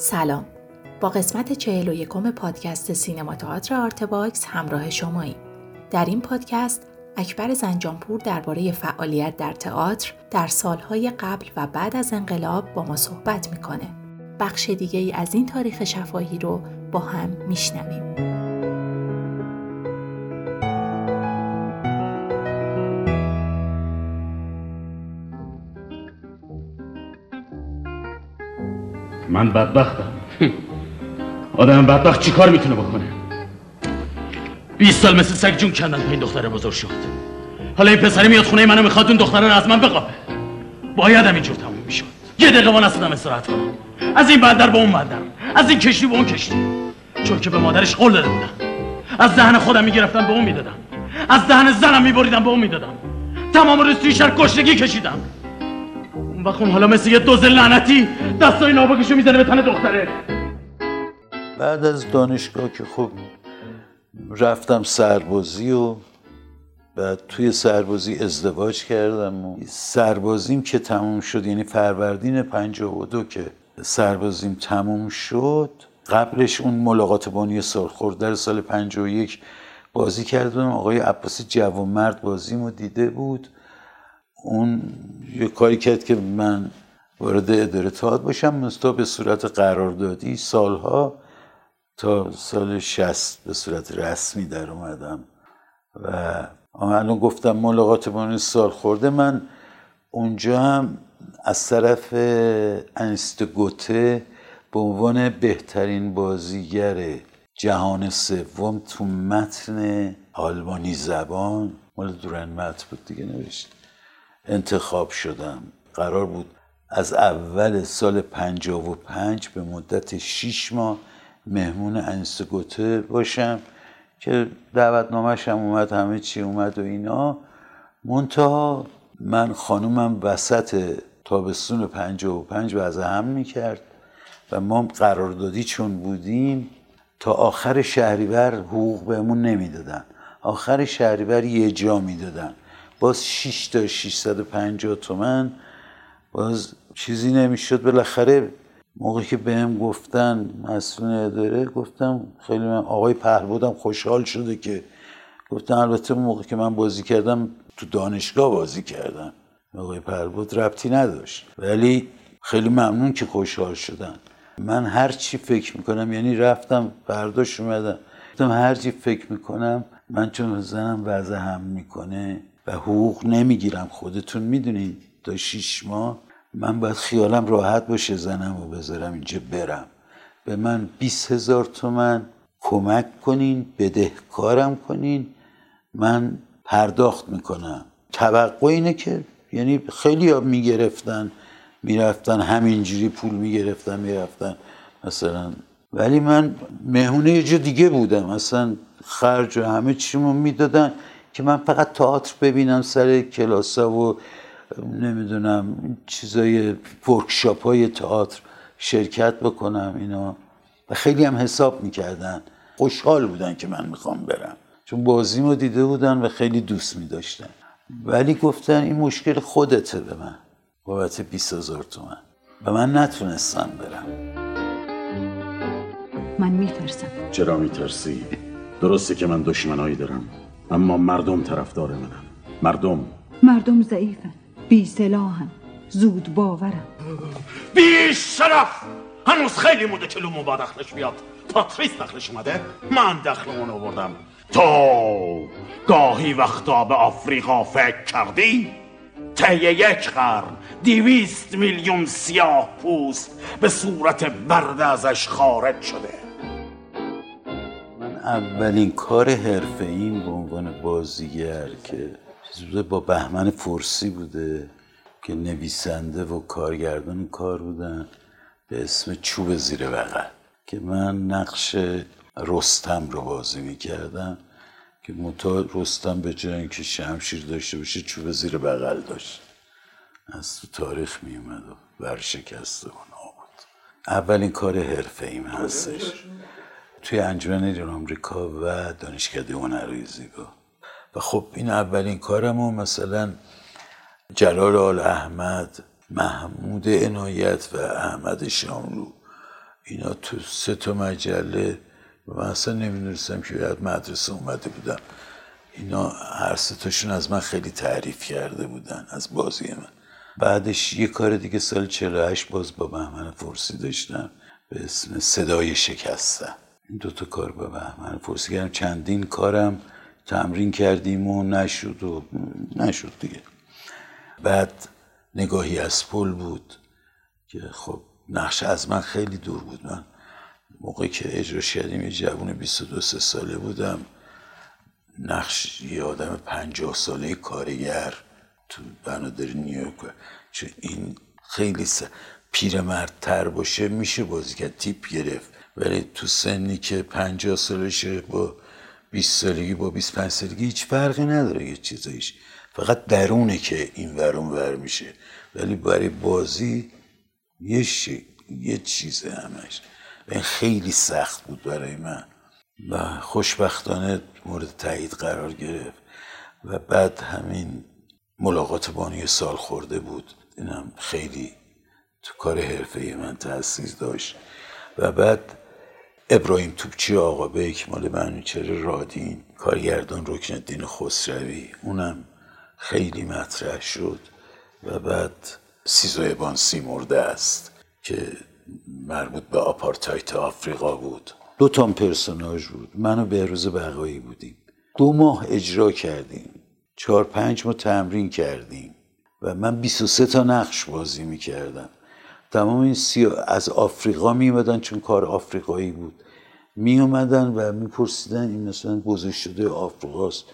سلام. با قسمت چهل و یکم پادکست سینما تئاتر آرت باکس همراه شماییم. در این پادکست اکبر زنجانپور درباره فعالیت در تئاتر در سالهای قبل و بعد از انقلاب با ما صحبت می‌کنه. بخش دیگه ای از این تاریخ شفاهی رو با هم میشنویم. من بدبختم. آدم بدبخت چی کار می‌تونه بکنه؟ 20 سال مثل سگ جون کندن این دختره بزرگ شد. حالا این پسره میاد خونه منو می‌خواد اون دختره رو از من بقاپه بایدم اینجور تموم می‌شد. یه دقیقه با نستدم استراحت کنم. از این بندر به اون بندر از این کشتی به اون کشتی. چون که به مادرش قول داده بودم. از دهن خودم می‌گرفتم به اون می‌دادم. از دهن زنم میبریدم به اون می‌دادم. تمام روز توی شهر کشتگی کشیدم. اون وقت حالا مثل یه دوز لعنتی دستای نابکشو می‌زنه به تن دختره. بعد از دانشگاه که خب رفتم سربازی و بعد توی سربازی ازدواج کردم و سربازیم که تموم شد یعنی فروردین 52 که سربازیم تموم شد قبلش اون ملاقات بانی سالخورد در سال 51 بازی کردم. آقای عباسی جوانمرد بازیمو دیده بود. اون یه کاری کرد که من وارد اداره تئاتر باشم مستا به صورت قراردادی سالها تا سال 60 به صورت رسمی در اومدم. و الان گفتم ملاقات بانی سال خورده. من اونجا هم از طرف انست گوته به عنوان بهترین بازیگر جهان سوم تو متن آلمانی زبان مال دورن متن بود دیگه نوشت. انتخاب شدم. قرار بود از اول سال 55 به مدت 6 ماه مهمون انست گوته باشم که دعوتنامهش هم اومد همه چی اومد و اینا. منتها من خانومم وسط تابستون 55 وضع هم می‌کرد و ما قراردادی چون بودیم تا آخر شهریور حقوق بهمون نمی‌دادن. آخر شهریور یه جا می‌دادن. باز 6 تا 650 تومن. باز چیزی نمی‌شد. بالاخره موقعی که بهم گفتن مسئول اداره گفتم خیلی من آقای پهلودم خوشحال شده که گفتم البته موقع که من بازی کردم تو دانشگاه بازی کردم. آقای پهلود ربطی نداشت. ولی خیلی ممنون که خوشحال شدن. من هر چی فکر می‌کنم یعنی رفتم برداشت اومدم. گفتم هر چی فکر می‌کنم من چون زنم وضع هم می‌کنه. و حقوق نمی‌گیرم. خودتون می‌دونید تا شیش ماه من باید خیالم راحت باشه زنم و بذارم اینجا برم. به من 20 هزار تومن کمک کنین بدهکارم کنین. من پرداخت می‌کنم. توقع اینه که یعنی خیلی ها می‌گرفتن می‌رفتن همینجوری پول می‌گرفتن می‌رفتن. مثلا ولی من مهمونه یه جا دیگه بودم. مثلا خرج و همه چیمو می‌دادن. که من فقط تئاتر ببینم سر کلاسا و نمی‌دونم چیزای ورکشاپ های تئاتر شرکت بکنم اینا. و خیلی هم حساب می‌کردن. خوشحال بودن که من می‌خوام برم. چون بازیمو دیده بودن و خیلی دوست میداشتن. ولی گفتن این مشکل خودته به من. بابت 20 هزار تومن. و من نتونستم برم. من میترسم. چرا میترسی؟ درسته که من دشمنایی دارم. اما مردم طرفدار منم. مردم. مردم ضعیفن. بی سلاحن. زود باورن. بی شرف! هنوز خیلی مونده که لومو با دخلش بیاد. پاتریس دخلش اومده. من دخلمون آوردم تو گاهی وقتا به آفریقا فکر کردی؟ طی یک قرن دیویست میلیون سیاه پوست به صورت برد ازش خارج شده. اولین کار حرفه این به عنوان بازیگر که چیز بوده با بهمن فرسی بوده که نویسنده و کارگردان کار بودن به اسم چوب زیر بغل. که من نقش رستم رو بازی می‌کردم که متا رستم به جای اینکه شمشیر داشته باشه چوب زیر بغل داشت. از تو تاریخ می اومد و ورشکسته و نابود اولین کار حرفه ایم هستش. توی انجمن ایران آمریکا و دانشکده هنرهای زیبا. و خب این اولین کارمو مثلا جلال آل احمد محمود عنایت و احمد شاملو اینا تو سه تا مجله و من اصلا نمی‌دونستم که باید مدرسه اومده بودم اینا هر سه تاشون از من خیلی تعریف کرده بودن از بازی من. بعدش یه کار دیگه سال 48 باز با بهمن فرسی داشتم به اسم صدای شکستن. این دوتا کار با بهمن فرسی کردم چندین کارم تمرین کردیم و نشد و نشد دیگه. بعد نگاهی از پل بود که خب نقش از من خیلی دور بود. من موقعی که اجرا کردیم یه جوون 22 ساله بودم. نقش یه آدم پنجاه ساله کارگر تو بنادر نیویورک. چون این خیلی پیرمردتر باشه میشه بازی کرد تیپ گرفت. ولی تو سنی که پنجاه سالشه با 20 سالگی با 25 سالگی هیچ فرقی نداره یه چیزایش. فقط درونه که این ورون ور میشه. ولی برای بازی یه, یه چیزه همش. این خیلی سخت بود برای من. و خوشبختانه مورد تایید قرار گرفت. و بعد همین ملاقات بانی سال خورده بود. اینم خیلی تو کار حرفه من تاثیر داشت. و بعد ابراهیم توپچی آقا بیک مال منوچر رادین کارگردان رکن الدین خسروی اونم خیلی مطرح شد و بعد سیزوئه بانسی مرده است که مربوط به آپارتاید آفریقا بود. دو تا پرسوناژ بود. من و بهروز بقایی بودیم. دو ماه اجرا کردیم. چهار پنج ماه تمرین کردیم. و من 23 تا نقش بازی می‌کردم. تمام این سی از آفریقا می چون کار آفریقایی بود. می اومدن و میپرسیدن این مثلا گذاشت شده آفریقاست.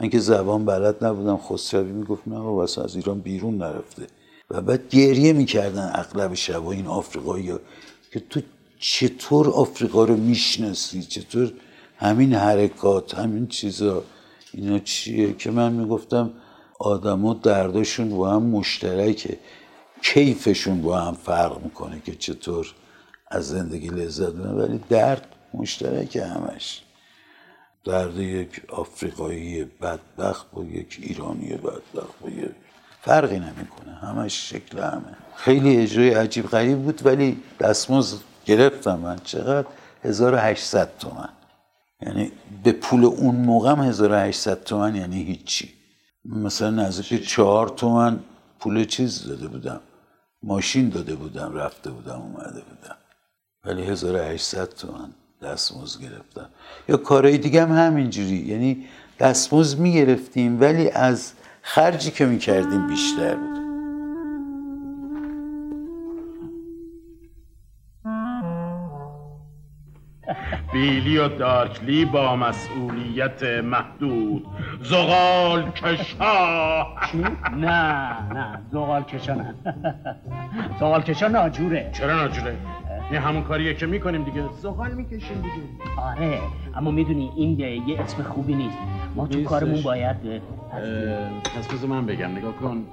من که زبان بلد نبودم خسروی می‌گفت نه واسه از ایران بیرون نرفته. و بعد گریه می‌کردن اغلب شب این آفریقایی که تو چطور آفریقا رو می‌شناسی؟ چطور همین حرکات همین چیزا؟ اینا چیه؟ که من می‌گفتم آدما دردشون با هم مشترکه. کیفشون با هم فرق می‌کنه که چطور از زندگی لذت ببرن ولی درد مشترک همش. درد یک آفریقایی بدبخت با یک ایرانی بدبخت با یک فرقی نمی‌کنه. همش شکل همه. خیلی اجرای عجیب غریب بود ولی دستمزد گرفتم من. چقدر؟ 1800 تومن. یعنی به پول اون موقع 1800 تومن یعنی هیچی. مثلا نزدیک چهار تومن پول چیز داده بودم. ماشین داده بودم رفته بودم اومده بودم. ولی 1800 تومن دستمزد گرفتم. یا کارهای دیگه هم همینجوری. یعنی دستمزد می‌گرفتیم ولی از خرجی که می‌کردیم بیشتر بود. بیلی و دارکلی با مسئولیت محدود. زغال کشا. نه نه زغال کشا نه. زغال کشا ناجوره. چرا ناجوره؟ یه همون کاریه که می‌کنیم دیگه. زغال می‌کشیم دیگه. آره اما می‌دونی این یه اسم خوبی نیست. ما تو کارمون باید پس من بگم نگاه کن.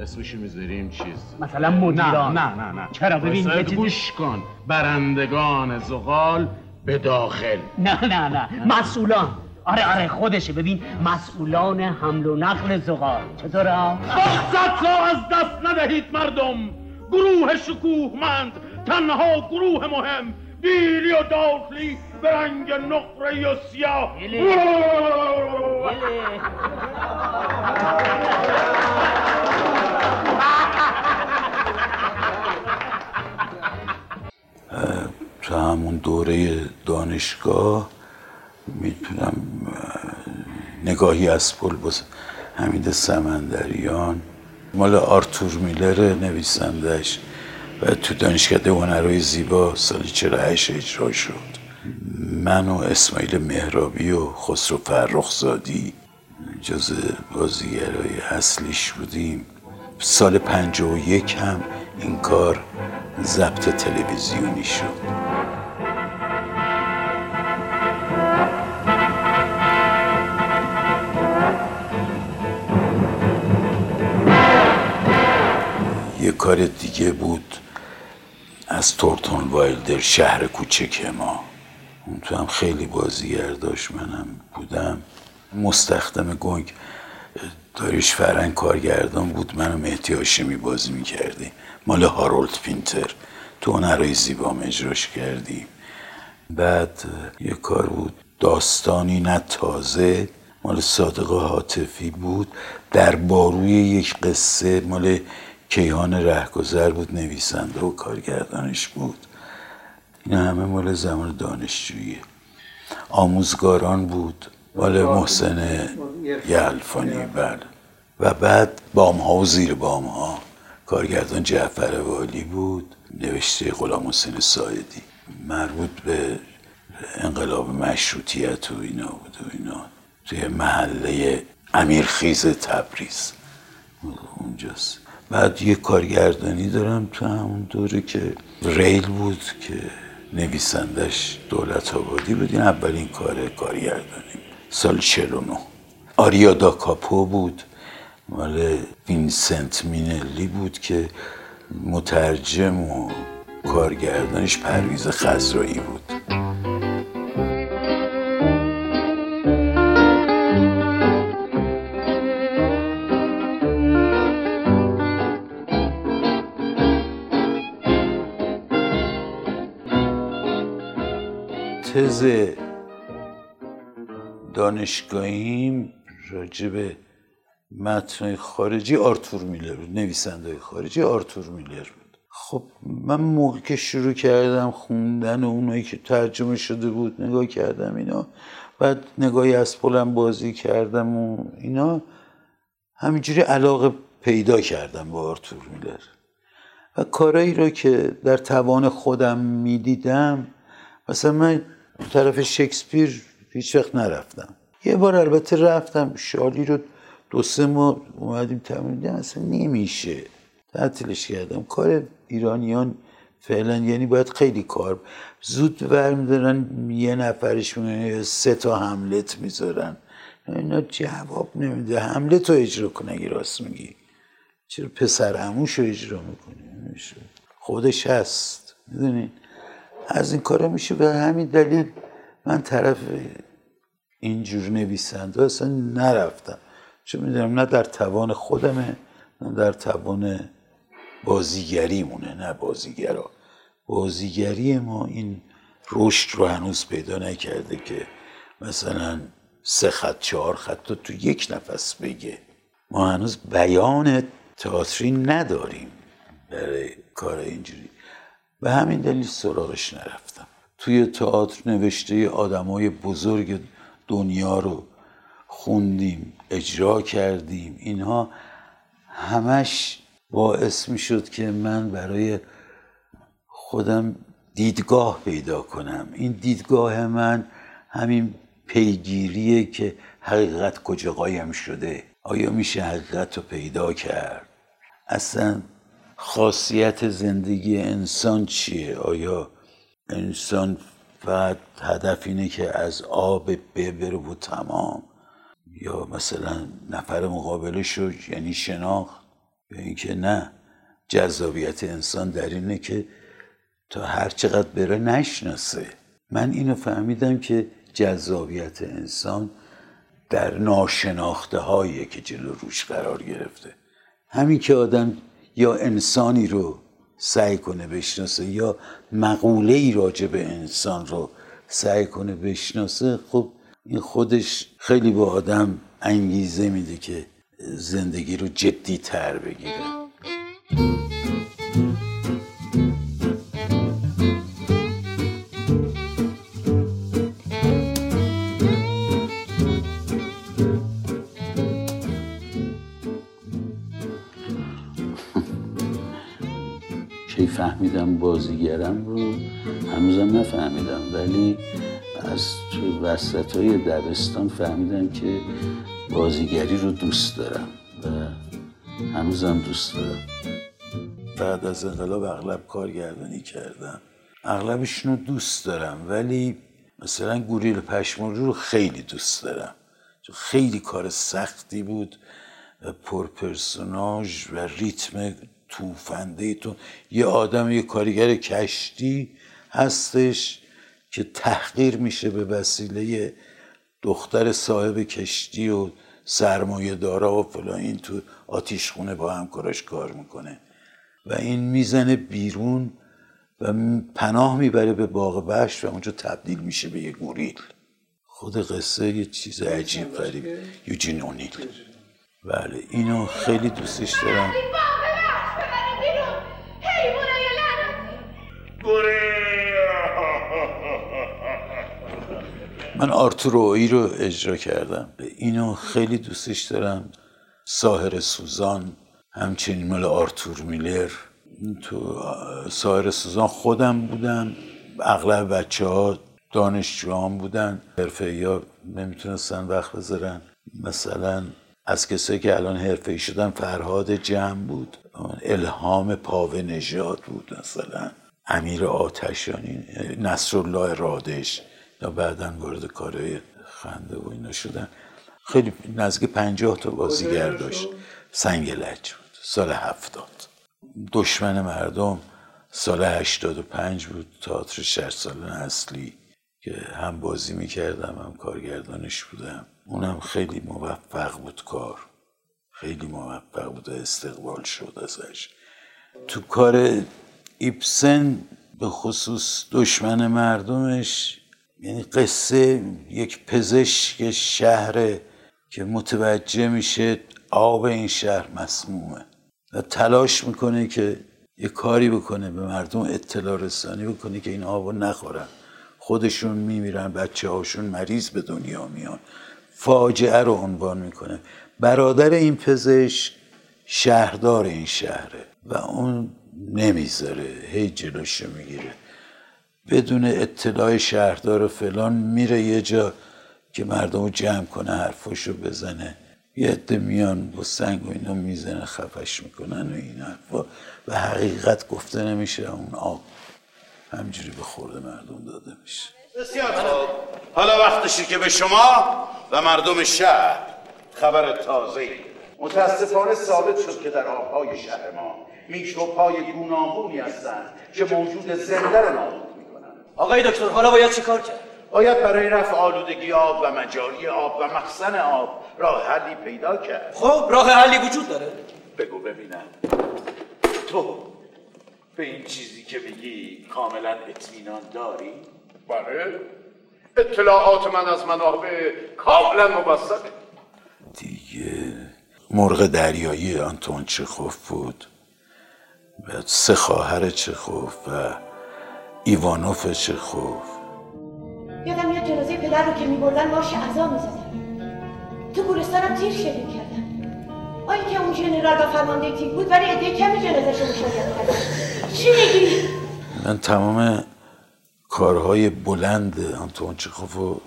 اسمشو می‌ذاریم چیز؟ مثلا مدیران. نه نه نه چرا؟ ببین گوش کن. برندگان زغال به داخل. نه نه نه. مسئولان. آره آره خودشه. ببین مسئولان حمل و نقل زغال. چطوره؟ فرصت را از دست ندهید مردم. گروه شکوهمند تنها گروه مهم. بیلی و داخلی به رنگ نقره و سیاه. همون دوره دانشگاه می‌تونم نگاهی از پل باز حمید سمندریان. مال آرتور میلر نویسندش و تو دانشکده هنرهای زیبا سال 48 اجرا شد. من و اسماعیل مهرابی و خسرو فرخزادی جز بازیگرای اصلیش بودیم. سال 51 هم این کار ضبط تلویزیونی شد. کار دیگه بود از تورتون وایلدر شهر کوچک ما. اون تو هم خیلی بازیگر داشت منم بودم. مستخدم گنگ. داریش فرنگ کارگردان بود. من و مهدی هاشمی بازی می‌کردیم مال هارولد پینتر. تو هنرهای زیبام اجراش کردیم بعد یه کار بود. داستانی نه تازه. مال صادق حاطفی بود. در باروی یک قصه مال کیهان رهگذر بود نویسنده و کارگردانش بود. این همه مال زمان دانشجویی. آموزگاران بود مال محسن یلفانی بله. و بعد بام ها و زیر بام ها کارگردان جعفر والی بود نوشته غلام حسین سایدی مربوط به انقلاب مشروطیت و اینا بود و اینا. توی محله امیرخیز تبریز. اونجاست. بعد یه کارگردانی دارم تو همون دوره که ریل بود که نویسندش دولت آبادی بود. این اولین کار کارگردانی سال 49 آریا دا بود. مال وینسنت مینلی بود که مترجم و کارگردانش پرویز خزرایی بود. تز دانشگاهیم راجب متن خارجی آرتور میلر بود نویسنده خارجی آرتور میلر بود. خب من موقع که شروع کردم خوندن اونایی که ترجمه شده بود نگاه کردم اینا بعد نگاهی از پلم بازی کردم و اینا همینجوری علاقه پیدا کردم با آرتور میلر. و کارایی رو که در توان خودم می‌دیدم مثلا من طرف شکسپیر هیچ وقت نرفتم. یه بار البته رفتم شالی رو دو سه ماه اومدیم تمرین اصلا نمیشه. تعطیلش کردم. کار ایرانیان فعلا یعنی باید خیلی کار. زود برمیدارن یه نفرش میگن سه تا حملت می‌ذارن. اینا جواب نمیده. حملت رو اجرا کن اگه راست میگی. چرا پسر هموش رو اجرا می‌کنی؟ خودش هست. می‌دونین از این کارا میشه به همین دلیل من طرف اینجور نویسنده اصلا نرفتم. چون می‌دونم نه در توان خودمه نه در توان بازیگریمونه نه بازیگرا. بازیگری ما این رشد رو هنوز پیدا نکرده که مثلا سه خط چهار خط رو تو یک نفس بگه. ما هنوز بیان تئاتری نداریم برای کار اینجوری. به همین دلیل سراغش نرفتم. توی تئاتر نوشته آدمای بزرگ دنیا رو خوندیم اجرا کردیم. اینها همش باعث می شد که من برای خودم دیدگاه پیدا کنم. این دیدگاه من همین پیگیریه که حقیقت کجا قایم شده. آیا میشه حقیقت رو پیدا کرد؟ اصلا خاصیت زندگی انسان چیه؟ آیا انسان فقط هدف اینه که از آب ببره و تمام؟ یا مثلا نفر مقابلش رو یعنی شناخت؟ یا اینکه نه جذابیت انسان در اینه که تا هر چقدر بره نشناسه. من اینو فهمیدم که جذابیت انسان در ناشناخته هایی که جلو روش قرار گرفته. همین که آدم یا انسانی رو سعی کنه بشناسه یا مقوله ای راجع به انسان رو سعی کنه بشناسه خب این خودش خیلی با آدم انگیزه میده که زندگی رو جدی تر بگیره. فهمیدم بازیگرم رو هنوزم نفهمیدم ولی از تو وسط های دبستان فهمیدم که بازیگری رو دوست دارم و هنوزم دوست دارم. بعد از انقلاب اغلب کارگردانی کردم. اغلبشون رو دوست دارم ولی مثلا گوریل پشمالو رو خیلی دوست دارم. چون خیلی کار سختی بود و پرپرسوناژ و ریتم توفنده تو. یه آدم یه کارگر کشتی هستش که تحقیر میشه به وسیله دختر صاحب کشتی و سرمایه دارا و فلان. این تو آتیش خونه با همکاراش کار می‌کنه. و این می‌زنه بیرون و پناه می‌بره به باغ وحش و اونجا تبدیل میشه به یک گوریل خود قصه یه چیز عجیب غریب. یوجین اونیل بله اینو خیلی دوستش دارم. من آرتور اوی رو اجرا کردم. اینو خیلی دوستش دارم. ساهر سوزان همچنین مال آرتور میلر. تو ساهر سوزان خودم بودم. اغلب بچه ها دانشجوان بودن. حرفه یا نمی‌تونستن وقت بذارن. مثلا از کسایی که الان حرفه شدن فرهاد جمع بود. الهام پاوه نژاد بود مثلا. امیر آتشانی نصرالله رادش. یا بعدا وارد کارهای خنده و اینا شدن. خیلی نزدیک پنجاه تا بازیگر داشت. سنگلج بود. سال هفتاد. دشمن مردم سال هشتاد و پنج بود. تئاتر شهر سالن اصلی که هم بازی می‌کردم هم کارگردانش بودم. اونم خیلی موفق بود کار. خیلی موفق بود و استقبال شد ازش. تو کار ایپسن به خصوص دشمن مردمش یعنی قصه یک پزشک شهر که متوجه میشه آب این شهر مسمومه و تلاش می‌کنه که یه کاری بکنه به مردم اطلاع رسانی بکنه که این آب رو نخورن. خودشون میمیرن بچه هاشون مریض به دنیا میان. فاجعه رو عنوان می‌کنه. برادر این پزشک شهردار این شهره و اون نمی‌ذاره هی جلوشو می‌گیره. بدون اطلاع شهردار و فلان میره یه جا که مردم رو جمع کنه حرفاشو بزنه. یه عده میان با سنگ و اینا می‌زنه خفش می‌کنن و این حرفا. و حقیقت گفته نمیشه اون آب همجوری به خورده مردم داده میشه. بسیار خوب. حالا وقتشی که به شما و مردم شهر خبر تازه متاسفانه ثابت شد که در آبهای شهر ما میکروبهای گوناگونی هستند که موجود زنده می‌کنند آقای دکتر حالا باید چه کار کرد؟ باید برای رفع آلودگی آب و مجاری آب و مخزن آب راه حلی پیدا کرد. خب راه حلی وجود داره. بگو ببینم. تو به این چیزی که میگی کاملا اطمینان داری؟ بله. اطلاعات من از منابع کاملا مبسط. دیگه مرغ دریایی آنتون چخوف بود؟ بعد سه خواهر چخوف و ایوانوف چخوف یادم یه جنازه پدر رو که میبردن مارش اعضا می‌زدن. تو گورستانم تیر شلیک کردن آیا که اون ژنرال و فرمانده تیر بود ولی عده کمی جنازه رو مشاهده چی میگی؟ من تمام کارهای بلند آنتون چخوف رو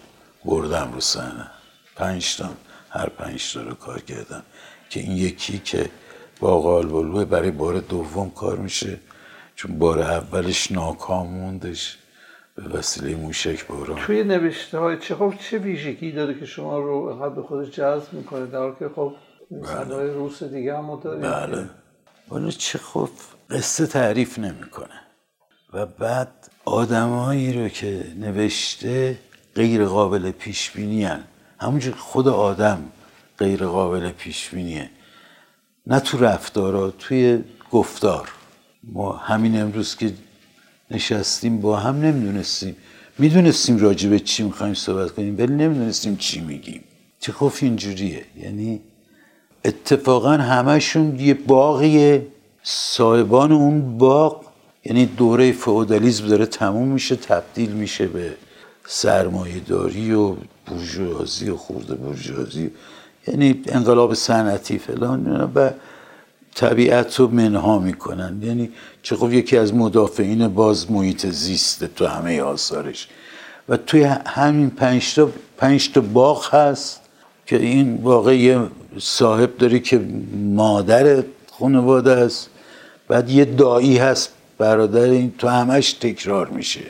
بردم رو صحنه. پنج تا هر پنج تا رو کار کردم. که این یکی که با قالبلوه برای بار دوم کار میشه چون بار اولش ناکام موندش به وسیله موشک باران. توی نوشته های چخوف چه ویژگی داره که شما رو اینقدر به خود جذب می‌کنه؟ در که خب های روس دیگه هم داریم. بله. ولی چخوف قصه تعریف نمی‌کنه. و بعد آدمایی رو که نوشته غیر قابل پیش بینی همونجور خود آدم غیر قابل پیش بینیه نه تو رفتارا توی گفتار. ما همین امروز که نشستیم با هم نمی‌دونستیم. می‌دونستیم راجع به چی می‌خوایم صحبت کنیم ولی نمی‌دونستیم چی میگیم. چخوف اینجوریه. یعنی اتفاقا همشون یه باقیه صاحبان اون باغ یعنی دوره فئودالیسم داره تموم میشه تبدیل میشه به سرمایه داری و بورژوازی و خورده بورژوازی. یعنی انقلاب صنعتی فلان و طبیعت رو منها می‌کنن. یعنی خب یکی از مدافعین باز محیط زیسته تو همه آثارش. و توی همین پنج تا, پنج تا باغ هست که این واقع صاحب داره که مادر خانواده است. بعد یه دایی هست برادر این. تو همش تکرار میشه.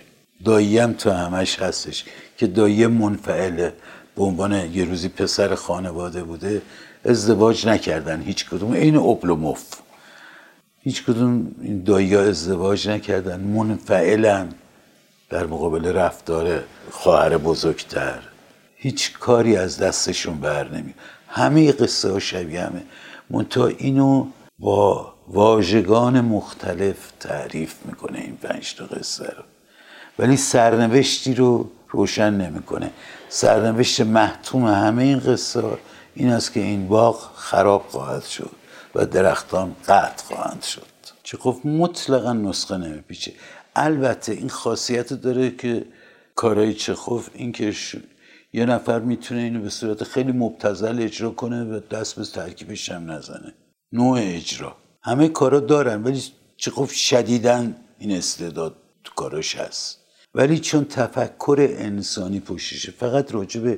دایی هم تو همش هستش که دایی منفعله. به عنوان یه روزی پسر خانواده بوده. ازدواج نکردن هیچ کدوم. این اپلوموف هیچ کدوم این دایی ازدواج نکردن. منفعلن در مقابل رفتار خواهر بزرگتر. هیچ کاری از دستشون بر نمی همه قصه ها شبیه همه. منتها اینو با واژگان مختلف تعریف می‌کنه این پنج تا قصه رو. ولی سرنوشتی رو روشن نمی‌کنه. سرنوشت محتوم همه این قصه این است که این باغ خراب خواهد شد و درختان قطع خواهند شد. چخوف مطلقا نسخه نمیپیچه. البته این خاصیت داره که کارهای چخوف این که یه نفر می‌تونه اینو به صورت خیلی مبتزل اجرا کنه و دست به ترکیبش هم نزنه. نوع اجرا. همه کارا دارن ولی چخوف شدیدن این استعداد تو کاراش هست. ولی چون تفکر انسانی پشتشه فقط راجع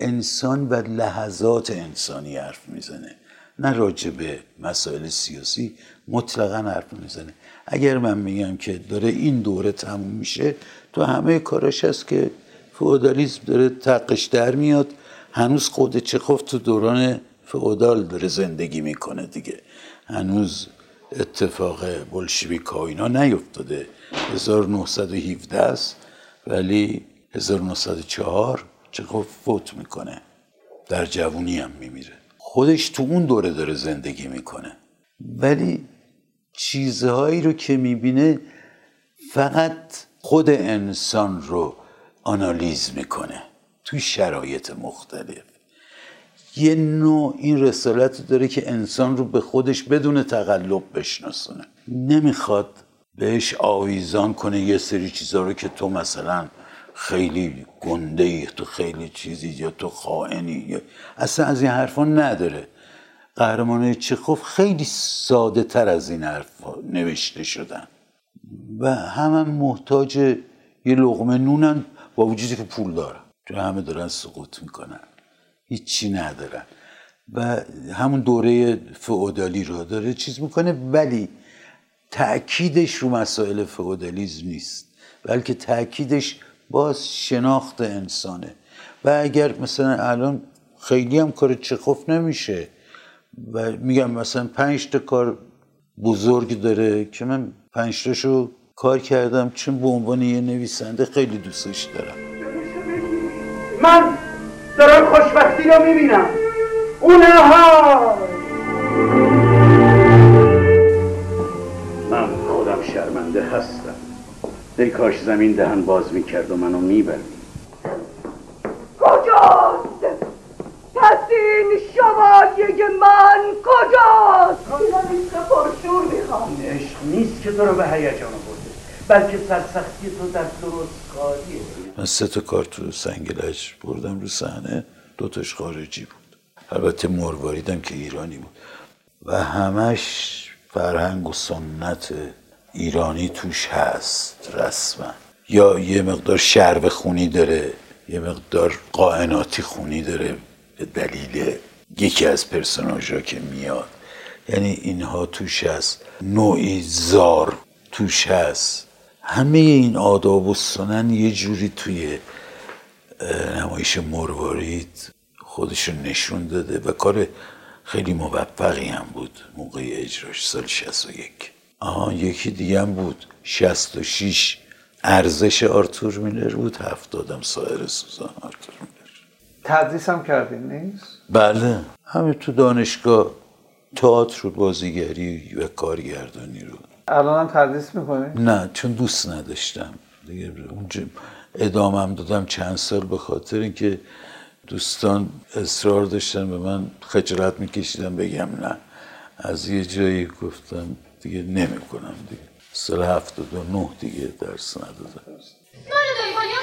انسان و لحظات انسانی حرف می‌زنه. نه راجع به مسائل سیاسی مطلقا حرف می‌زنه. اگر من میگم که داره این دوره تموم میشه تو همه کاراش هست که فئودالیسم داره تقش در میاد. هنوز خود چخوف تو دوران فئودال داره زندگی می‌کنه دیگه. هنوز اتفاق بلشویک و اینا نیفتاده. 1917 است ولی 1904 چخوف فوت می‌کنه. در جوونی هم میمیره. خودش تو اون دوره داره زندگی می‌کنه. ولی چیزهایی رو که می‌بینه فقط خود انسان رو آنالیز می‌کنه. توی شرایط مختلف. یه نوع این رسالت داره که انسان رو به خودش بدون تقلب بشناسونه. نمی‌خواد بهش آویزان کنه یه سری چیزها رو که تو مثلا خیلی گنده ای تو خیلی چیزی یا تو خائنی اصلا از این حرفا نداره. قهرمانه چخوف خیلی ساده تر از این حرف نوشته شدن. و همه محتاج یه لغمه نونن با وجودی که پول دارن. چون همه دارن سقوط می‌کنن. هیچی ندارن. و همون دوره فعودالی رو داره چیز می‌کنه ولی تأکیدش رو مسائل فئودالیزم نیست. بلکه تأکیدش باز شناخت انسانه. و اگر مثلا الان خیلی هم کار چخوف نمیشه. و میگم مثلا پنج تا کار بزرگ داره که من پنج تاشو کار کردم چون به عنوان یه نویسنده خیلی دوستش دارم. من دارم خوشبختی رو می‌بینم. اونها کاش زمین دهن باز می‌کرد و منو می‌برد. کجاست؟ پس این شوالیه من کجاست؟ نیست پرشور می‌خوام؟ عشق نیست که تو رو به هیجان برده بلکه سرسختی تو در درست کاریه. من سه تا کار تو سنگلج بردم رو صحنه دوتاش خارجی بود. البته مرواریدم که ایرانی بود. و همش فرهنگ و سنت ایرانی توش هست رسما. یا یه مقدار شرب خونی داره یه مقدار قائناتی خونی داره به دلیل یکی از پرسناژها که میاد. یعنی اینها توش هست نوعی زار توش هست. همه این آداب و سنن یه جوری توی نمایش مروارید خودشون نشون داده و کار خیلی موفقی هم بود موقع اجراش سال 61 آها یکی دیگه هم بود. 66 ارزش آرتور میلر بود. هفتادم سایر سوزان آرتور میلر. تدریس هم کردین نیست؟ بله. همه تو دانشگاه تئاتر و بازیگری و کارگردانی رو. الان هم تدریس می‌کنی؟ نه چون دوست نداشتم. دیگه اونجا ادامم دادم چند سال به خاطر اینکه دوستان اصرار داشتن به من خجالت میکشیدم بگم نه. از یه جایی گفتم دیگه نمی‌کنم دیگه. سال هفتاد و نه دیگه درس ندادم.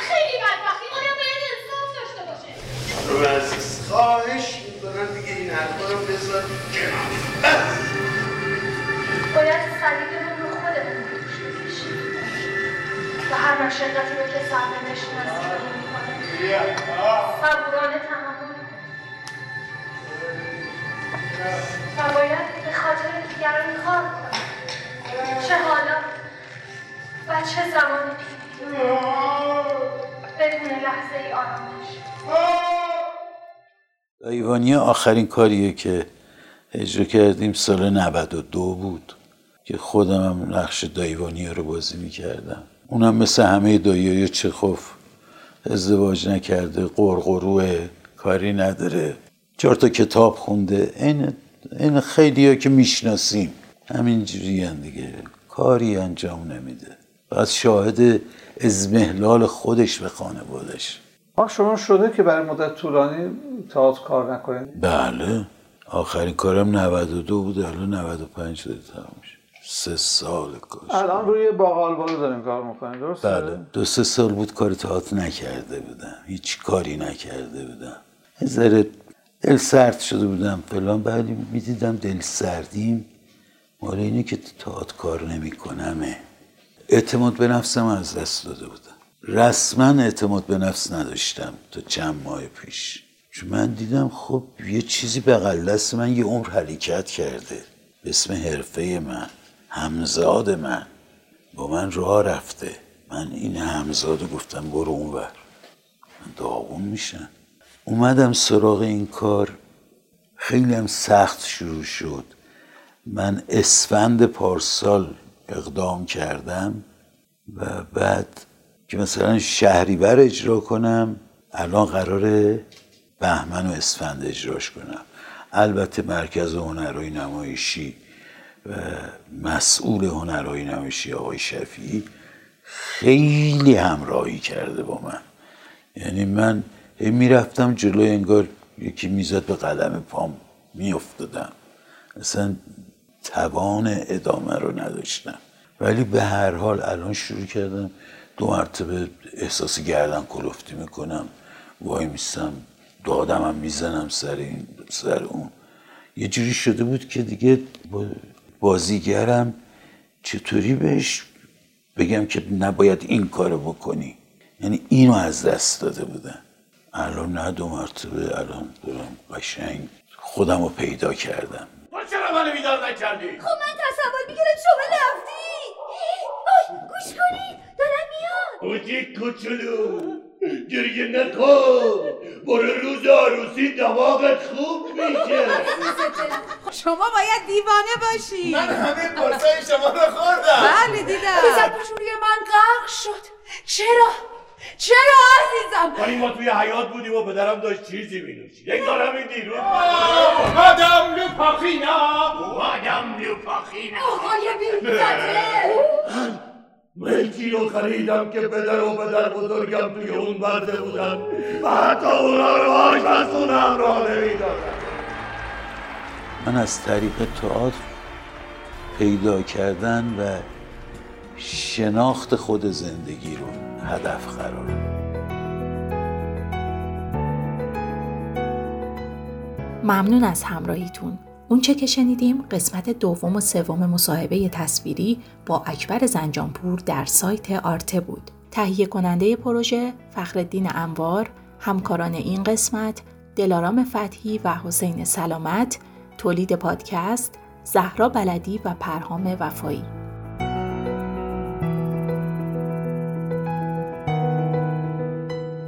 خیلی بدبختی. اونم باید انصاف داشته باشه؟ رو عزیز. خواهش می‌کنم دیگه این حرفا رو بذار کنار. بس باید صلیبمون رو خودمون و هر مشقتی رو که سرنوشت نصیبمون می‌کنه صبورانه تحمل کنیم و باید به خاطر دیگران کار کنیم. چه حالا؟ و چه زمان پیری؟ بدون لحظه ای آرامش. آخرین کاریه که اجرا کردیم سال 92 بود که خودم هم نقش دایوانیا رو بازی می‌کردم. اونم مثل همه دایای چخوف ازدواج نکرده قرقروه کاری نداره. چهار تا کتاب خونده. این این خیلی که می‌شناسیم. همینجوری دیگه. کاری انجام نمیده. بعد شاهد ازمهلال خودش به خانوادش. آه شما شده که برای مدت طولانی تئاتر کار نکنید؟ بله. آخرین کارم 92 بود الان 95 شده تمام سه سال کاش الان روی باقال بالو داریم کار می‌کنیم درست بله. دو سه سال بود کار تئاتر نکرده بودم. هیچ کاری نکرده بودم. ذره دل سرد شده بودم. فلان بعدی می‌دیدم دل سردیم مال اینه که تئاتر کار نمیکنمه. اعتماد به نفسم از دست داده بودم. رسما اعتماد به نفس نداشتم تا چند ماه پیش. چون من دیدم خب یه چیزی بغل دست من یه عمر حرکت کرده. به اسم حرفه من همزاد من. با من راه رفته. من این همزاد گفتم برو اونور من داغون میشم. اومدم سراغ این کار. خیلی هم سخت شروع شد. من اسفند پارسال اقدام کردم و بعد که مثلا شهریور اجرا کنم الان قراره بهمن و اسفند اجراش کنم. البته مرکز هنرهای نمایشی و مسئول هنرهای نمایشی آقای شفیعی خیلی همراهی کرده با من. یعنی من می‌رفتم جلوی انگار یکی می‌زد به قدم پام میافتادم. اصلا توان ادامه رو نداشتم. ولی به هر حال الان شروع کردم دو مرتبه احساس گردن کلفتی می‌کنم. وای میستم دادمم می‌زنم سر این سر اون. یه جوری شده بود که دیگه بازیگرم چطوری بهش بگم که نباید این کارو بکنی؟ یعنی اینو از دست داده بودن. الان نه دو مرتبه الان دارم قشنگ خودم رو پیدا کردم. چرا منو بیدار نکردی؟ خب من تصور می‌گیرم شما رفتی. آی گوش کنید دارم میاد. بودی کوچولو گریه نکن. برو روز عروسی دماغت خوب میشه. شما باید دیوانه باشی. من همه قرصای شما رو خوردم. بله دیدم. روی من غرق شد. چرا؟ چرا عزیزم؟ ولی ما توی حیات بودیم و پدرم داشت چیزی مینوشی یک دار همین دیروز آدم لوپاخینا آدم لوپاخینا آقای بیزده ملکی رو خریدم که پدر و پدر بزرگم توی اون برده بودن؟ و حتی اونا رو آشپزونم را نمی‌دادن. من از طریق تئاتر پیدا کردن و شناخت خود زندگی رو هدف قرار ممنون از همراهیتون اون چه که شنیدیم قسمت دوم و سوم مصاحبه تصویری با اکبر زنجانپور در سایت آرته بود. تهیه کننده پروژه فخردین انوار، همکاران این قسمت دلارام فتحی و حسین سلامت، تولید پادکست زهرا بلدی و پرهام وفایی.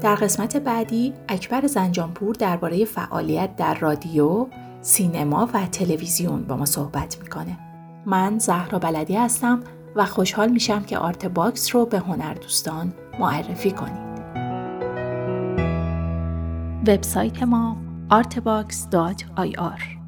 در قسمت بعدی اکبر زنجانپور درباره فعالیت در رادیو، سینما و تلویزیون با ما صحبت می‌کنه. من زهرا بلدی هستم و خوشحال میشم که آرت باکس رو به هنردوستان معرفی کنید. وبسایت ما artbox.ir